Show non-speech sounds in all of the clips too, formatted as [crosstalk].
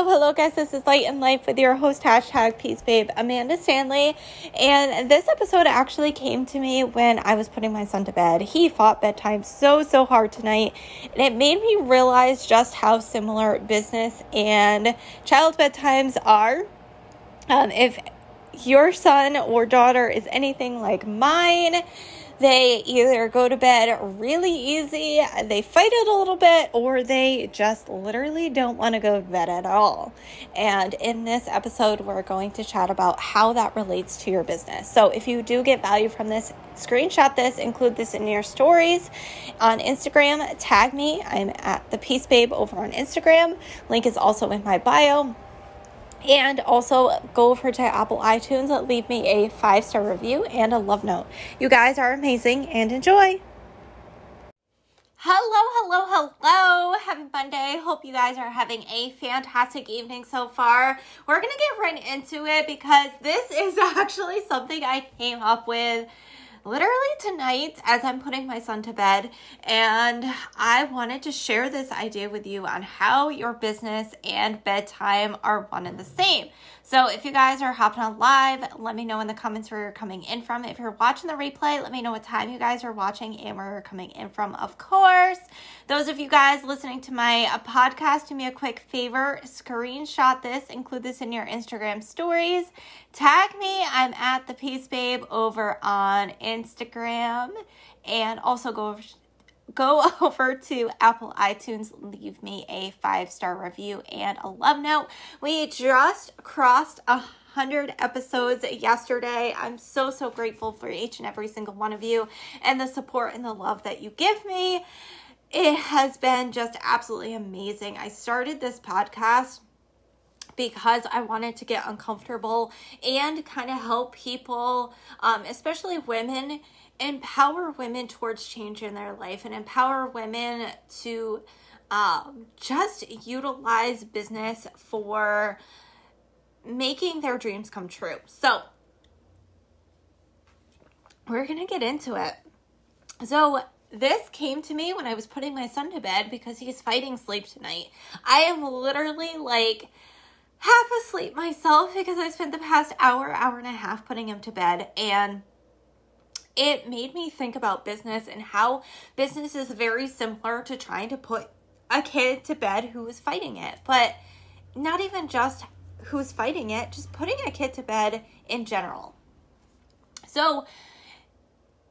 Hello, hello, guys. This is Light and Life with your host, hashtag Peace Babe, Amanda Stanley. And this episode actually came to me when I was putting my son to bed. He fought bedtime so, so hard tonight. And it made me realize just how similar business and child bedtimes are. Um, if your son or daughter is anything like mine, they either go to bed really easy, they fight it a little bit, or they just literally don't want to go to bed at all. And in this episode, we're going to chat about how that relates to your business. So if you do get value from this, screenshot this, include this in your stories on Instagram, tag me. I'm at the Peace Babe over on Instagram. Link is also in my bio. And also go over to Apple iTunes, leave me a five star review and a love note. You guys are amazing and enjoy. Hello, hello, hello. Happy Monday. Hope you guys are having a fantastic evening so far. We're going to get right into it because this is [laughs] actually something I came up with literally tonight as I'm putting my son to bed. And I wanted to share this idea with you on how your business and bedtime are one and the same. So if you guys are hopping on live, let me know in the comments where you're coming in from. If you're watching the replay, let me know what time you guys are watching and where you're coming in from, of course. Those of you guys listening to my uh, podcast, do me a quick favor, screenshot this, include this in your Instagram stories, tag me. I'm at the Peace Babe over on Instagram, and also go over go [laughs] over to Apple iTunes, leave me a five star review and a love note. We just crossed a hundred episodes yesterday. I'm so so grateful for each and every single one of you and the support and the love that you give me. It has been just absolutely amazing. I started this podcast because I wanted to get uncomfortable and kind of help people, um, especially women, empower women towards change in their life and empower women to um, just utilize business for making their dreams come true. So, we're going to get into it. So, this came to me when I was putting my son to bed because he's fighting sleep tonight. I am literally like half asleep myself because I spent the past hour, hour and a half putting him to bed. And it made me think about business and how business is very similar to trying to put a kid to bed who is fighting it. But not even just who's fighting it, just putting a kid to bed in general. So,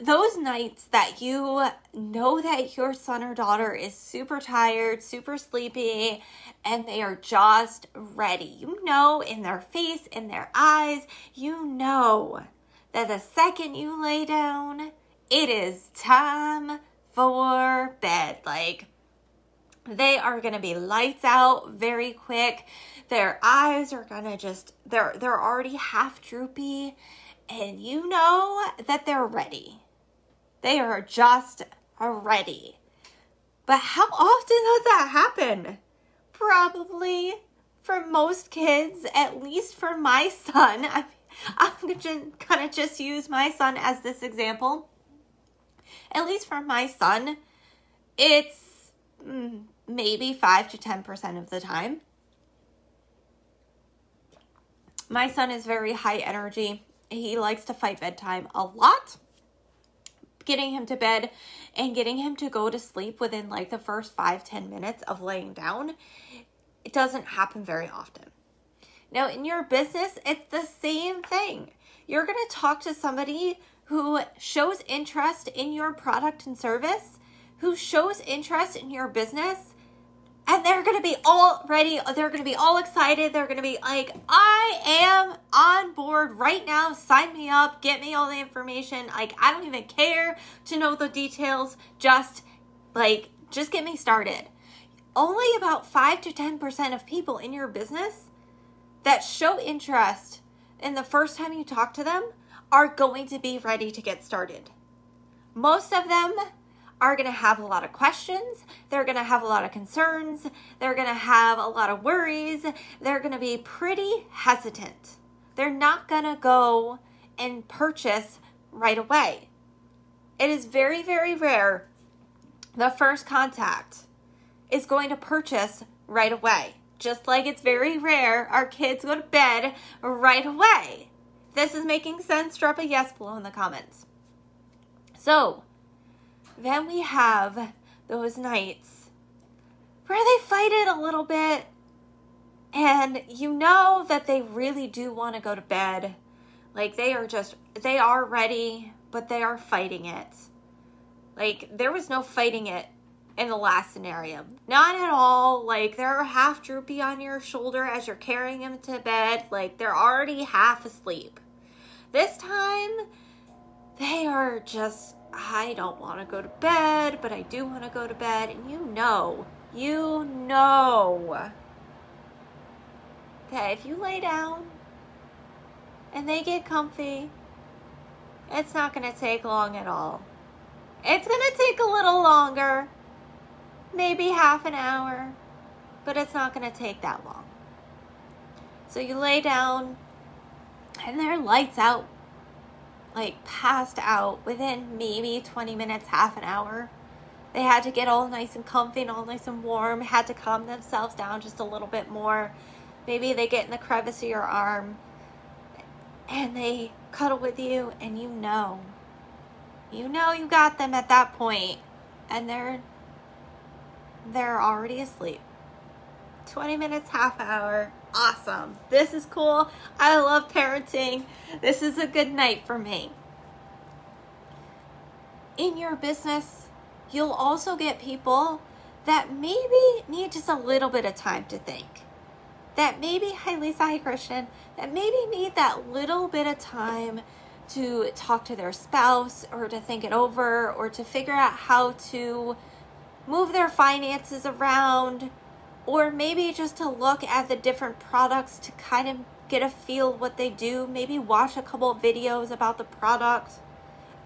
those nights that you know that your son or daughter is super tired, super sleepy, and they are just ready. You know in their face, in their eyes, you know that the second you lay down, it is time for bed. Like, they are going to be lights out very quick. Their eyes are going to just they're they're already half droopy and you know that they're ready. They are just ready. But how often does that happen? Probably for most kids, at least for my son. [laughs] I [laughs] I'm gonna just use my son as this example. At least for my son, it's mm, maybe 5 to 10% of the time. My son is very high energy. He likes to fight bedtime a lot. Getting him to bed and getting him to go to sleep within like the first five ten minutes of laying down, it doesn't happen very often. Now, in your business, it's the same thing. You're going to talk to somebody who shows interest in your product and service, who shows interest in your business, and they're going to be all ready. They're going to be all excited. They're going to be like, I am on board right now. Sign me up. Get me all the information. Like, I don't even care to know the details. Just like, just get me started. Only about 5 to 10% of people in your business that show interest in the first time you talk to them are going to be ready to get started. Most of them are going to have a lot of questions. They're going to have a lot of concerns. They're going to have a lot of worries. They're going to be pretty hesitant. They're not going to go and purchase right away. It is very, very rare the first contact is going to purchase right away. Just like it's very rare our kids go to bed right away. This is making sense, drop a yes below in the comments. So, then we have those nights where they fight it a little bit and you know that they really do want to go to bed. Like they are just, they are ready, but they are fighting it. Like there was no fighting it in the last scenario. Not at all. Like they're half droopy on your shoulder as you're carrying them to bed. Like they're already half asleep. This time, they are just, I don't want to go to bed, but I do want to go to bed. And you know, you know that if you lay down and they get comfy, it's not going to take long at all. It's going to take a little longer, maybe half an hour, but it's not going to take that long. So you lay down and they're lights out, like passed out within maybe 20 minutes, half an hour. They had to get all nice and comfy and all nice and warm, had to calm themselves down just a little bit more Maybe they get in the crevice of your arm and they cuddle with you and you know. You know you got them at that point and they're they're already asleep. 20 minutes, half hour. Awesome. This is cool. I love parenting. This is a good night for me. In your business, you'll also get people that maybe need just a little bit of time to think that maybe, hi Lisa, hi Christian, that maybe need that little bit of time to talk to their spouse or to think it over or to figure out how to move their finances around or maybe just to look at the different products to kind of get a feel what they do. Maybe watch a couple videos about the product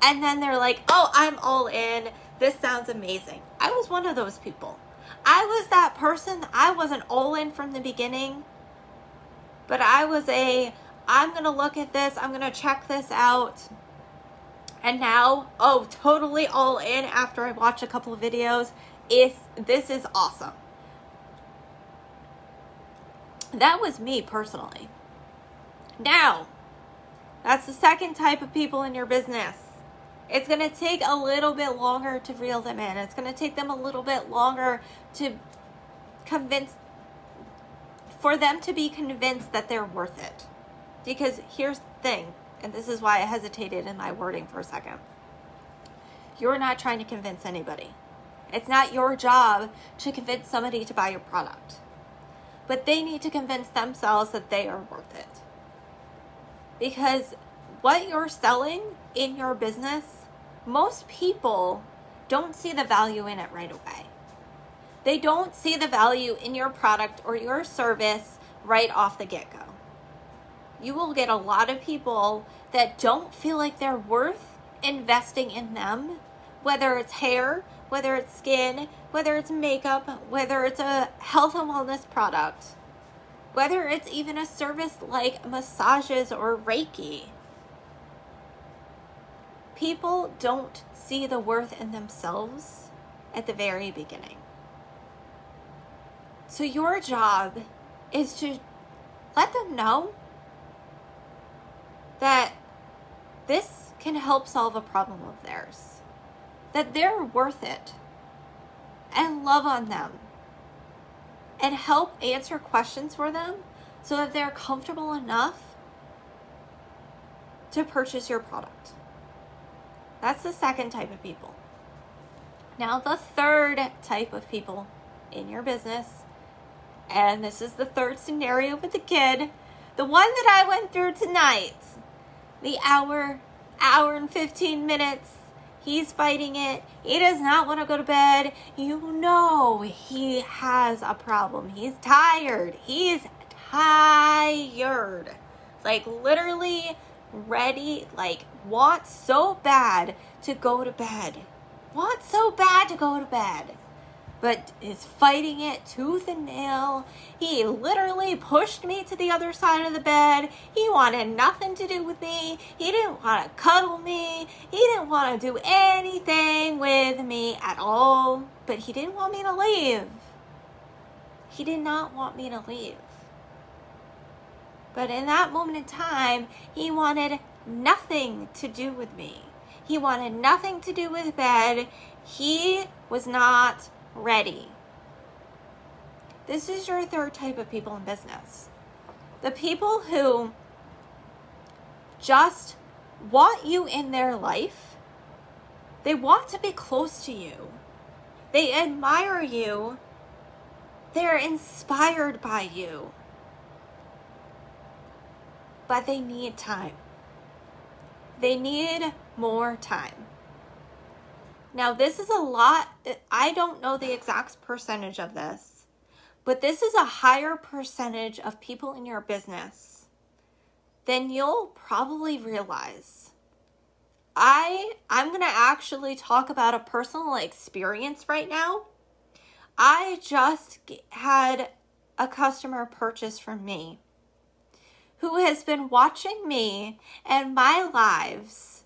and then they're like oh i'm all in. This sounds amazing. I was one of those people. I was that person. I wasn't all in from the beginning, but I was a, I'm going to look at this, I'm going to check this out. And now, oh, totally all in after I watch a couple of videos. It's, this is awesome. That was me personally. Now, that's the second type of people in your business. It's going to take a little bit longer to reel them in. It's going to take them a little bit longer to convince, for them to be convinced that they're worth it. Because here's the thing, and this is why I hesitated in my wording for a second. You're not trying to convince anybody. It's not your job to convince somebody to buy your product. But they need to convince themselves that they are worth it. Because what you're selling in your business most people don't see the value in it right away. They don't see the value in your product or your service right off the get go. You will get a lot of people that don't feel like they're worth investing in them, whether it's hair, whether it's skin, whether it's makeup, whether it's a health and wellness product, whether it's even a service like massages or Reiki people don't see the worth in themselves at the very beginning. So, your job is to let them know that this can help solve a problem of theirs, that they're worth it, and love on them, and help answer questions for them so that they're comfortable enough to purchase your product. That's the second type of people. Now, the third type of people in your business, and this is the third scenario with the kid, the one that I went through tonight, the hour, hour and 15 minutes. He's fighting it. He does not want to go to bed. You know he has a problem. He's tired. He's tired. Like literally ready, like wants so bad to go to bed. Wants so bad to go to bed. But is fighting it tooth and nail. He literally pushed me to the other side of the bed. He wanted nothing to do with me. He didn't want to cuddle me. He didn't want to do anything with me at all. But he didn't want me to leave. He did not want me to leave. But in that moment in time, he wanted nothing to do with me. He wanted nothing to do with bed. He was not ready. This is your third type of people in business. The people who just want you in their life. They want to be close to you. They admire you. They're inspired by you. But they need time. They need more time. Now, this is a lot. I don't know the exact percentage of this, but this is a higher percentage of people in your business than you'll probably realize. I I'm going to actually talk about a personal experience right now. I just had a customer purchase from me who has been watching me and my lives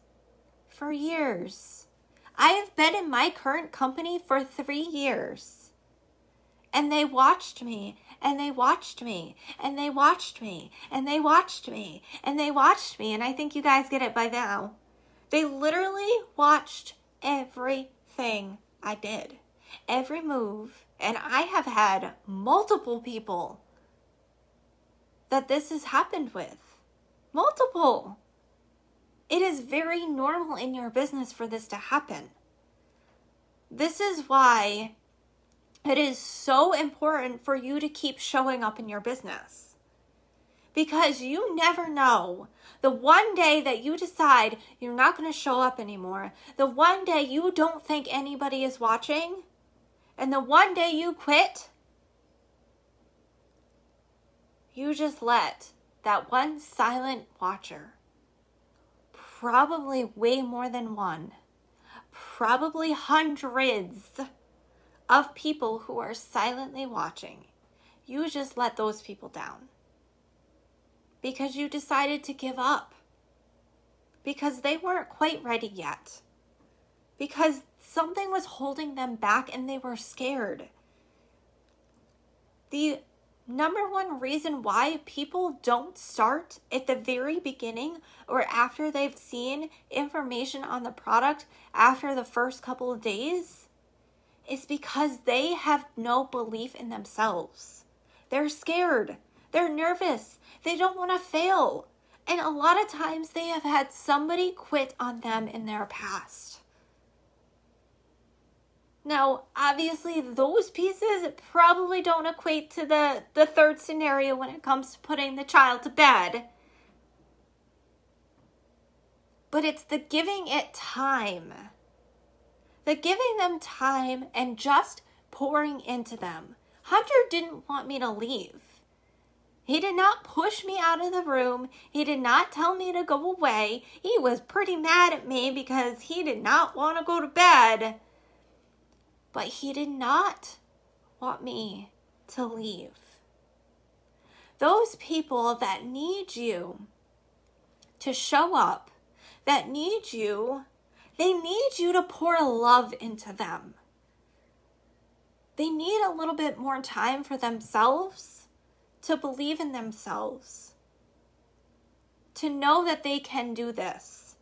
for years. I have been in my current company for three years. And they watched me, and they watched me, and they watched me, and they watched me, and they watched me. And I think you guys get it by now. They literally watched everything I did, every move. And I have had multiple people that this has happened with. Multiple. It is very normal in your business for this to happen. This is why it is so important for you to keep showing up in your business. Because you never know. The one day that you decide you're not going to show up anymore, the one day you don't think anybody is watching, and the one day you quit, you just let that one silent watcher, probably way more than one, probably hundreds of people who are silently watching, you just let those people down. Because you decided to give up. Because they weren't quite ready yet. Because something was holding them back and they were scared. The number one reason why people don't start at the very beginning or after they've seen information on the product after the first couple of days is because they have no belief in themselves. They're scared. They're nervous. They don't want to fail. And a lot of times they have had somebody quit on them in their past. Now, obviously, those pieces probably don't equate to the, the third scenario when it comes to putting the child to bed. But it's the giving it time. The giving them time and just pouring into them. Hunter didn't want me to leave. He did not push me out of the room. He did not tell me to go away. He was pretty mad at me because he did not want to go to bed but he did not want me to leave. Those people that need you to show up, that need you, they need you to pour love into them. They need a little bit more time for themselves to believe in themselves, to know that they can do this,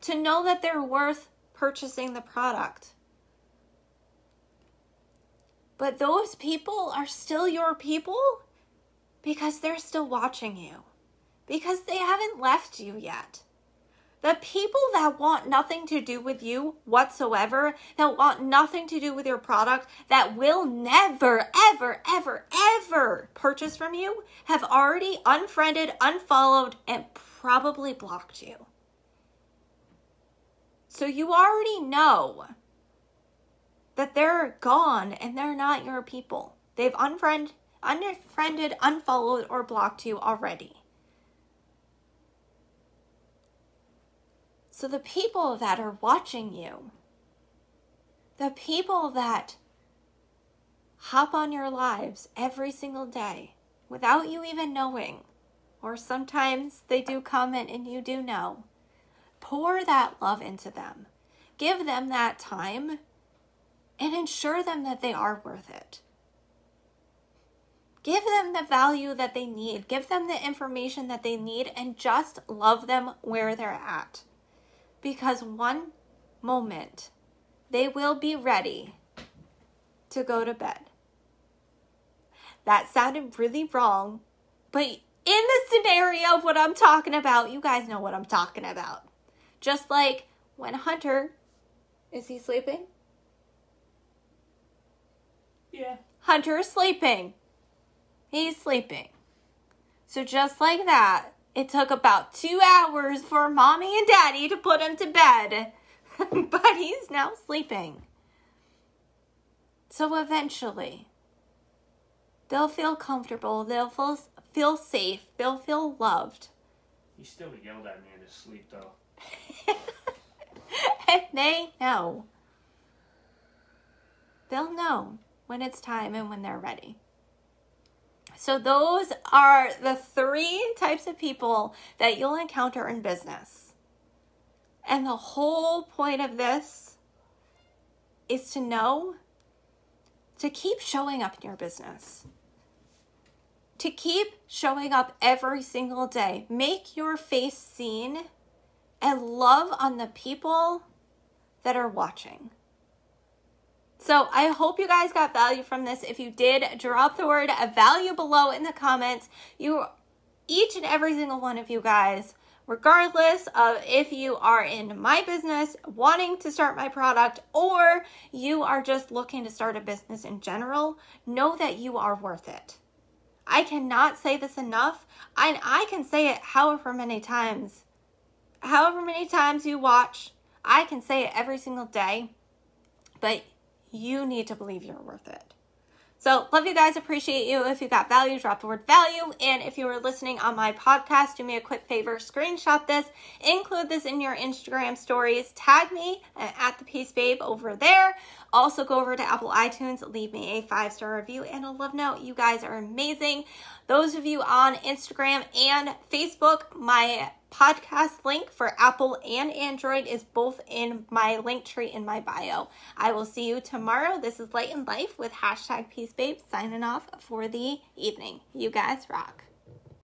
to know that they're worth purchasing the product but those people are still your people because they're still watching you, because they haven't left you yet. The people that want nothing to do with you whatsoever, that want nothing to do with your product, that will never, ever, ever, ever purchase from you, have already unfriended, unfollowed, and probably blocked you. So you already know that they're gone and they're not your people. They've unfriend, unfriended, unfollowed, or blocked you already. So the people that are watching you, the people that hop on your lives every single day without you even knowing, or sometimes they do comment and you do know, pour that love into them. Give them that time and ensure them that they are worth it. Give them the value that they need, give them the information that they need, and just love them where they're at. Because one moment they will be ready to go to bed. That sounded really wrong, but in the scenario of what I'm talking about, you guys know what I'm talking about. Just like when Hunter, is he sleeping? Yeah. Hunter is sleeping. He's sleeping. So just like that, it took about two hours for mommy and daddy to put him to bed. [laughs] but he's now sleeping. So eventually, they'll feel comfortable, they'll feel, feel safe, they'll feel loved. You still yelled at me in his sleep, though. [laughs] and they know. They'll know when it's time and when they're ready. So, those are the three types of people that you'll encounter in business. And the whole point of this is to know to keep showing up in your business. To keep showing up every single day. Make your face seen and love on the people that are watching. So I hope you guys got value from this. If you did, drop the word value below in the comments. You, each and every single one of you guys, regardless of if you are in my business wanting to start my product or you are just looking to start a business in general, know that you are worth it. I cannot say this enough, and I can say it however many times. However many times you watch, I can say it every single day, but you need to believe you're worth it. So, love you guys. Appreciate you. If you got value, drop the word value. And if you were listening on my podcast, do me a quick favor screenshot this, include this in your Instagram stories, tag me at the Peace Babe over there. Also, go over to Apple iTunes, leave me a five star review and a love note. You guys are amazing. Those of you on Instagram and Facebook, my podcast link for Apple and Android is both in my Linktree in my bio. I will see you tomorrow. This is Light and Life with hashtag Peace Babe signing off for the evening. You guys rock.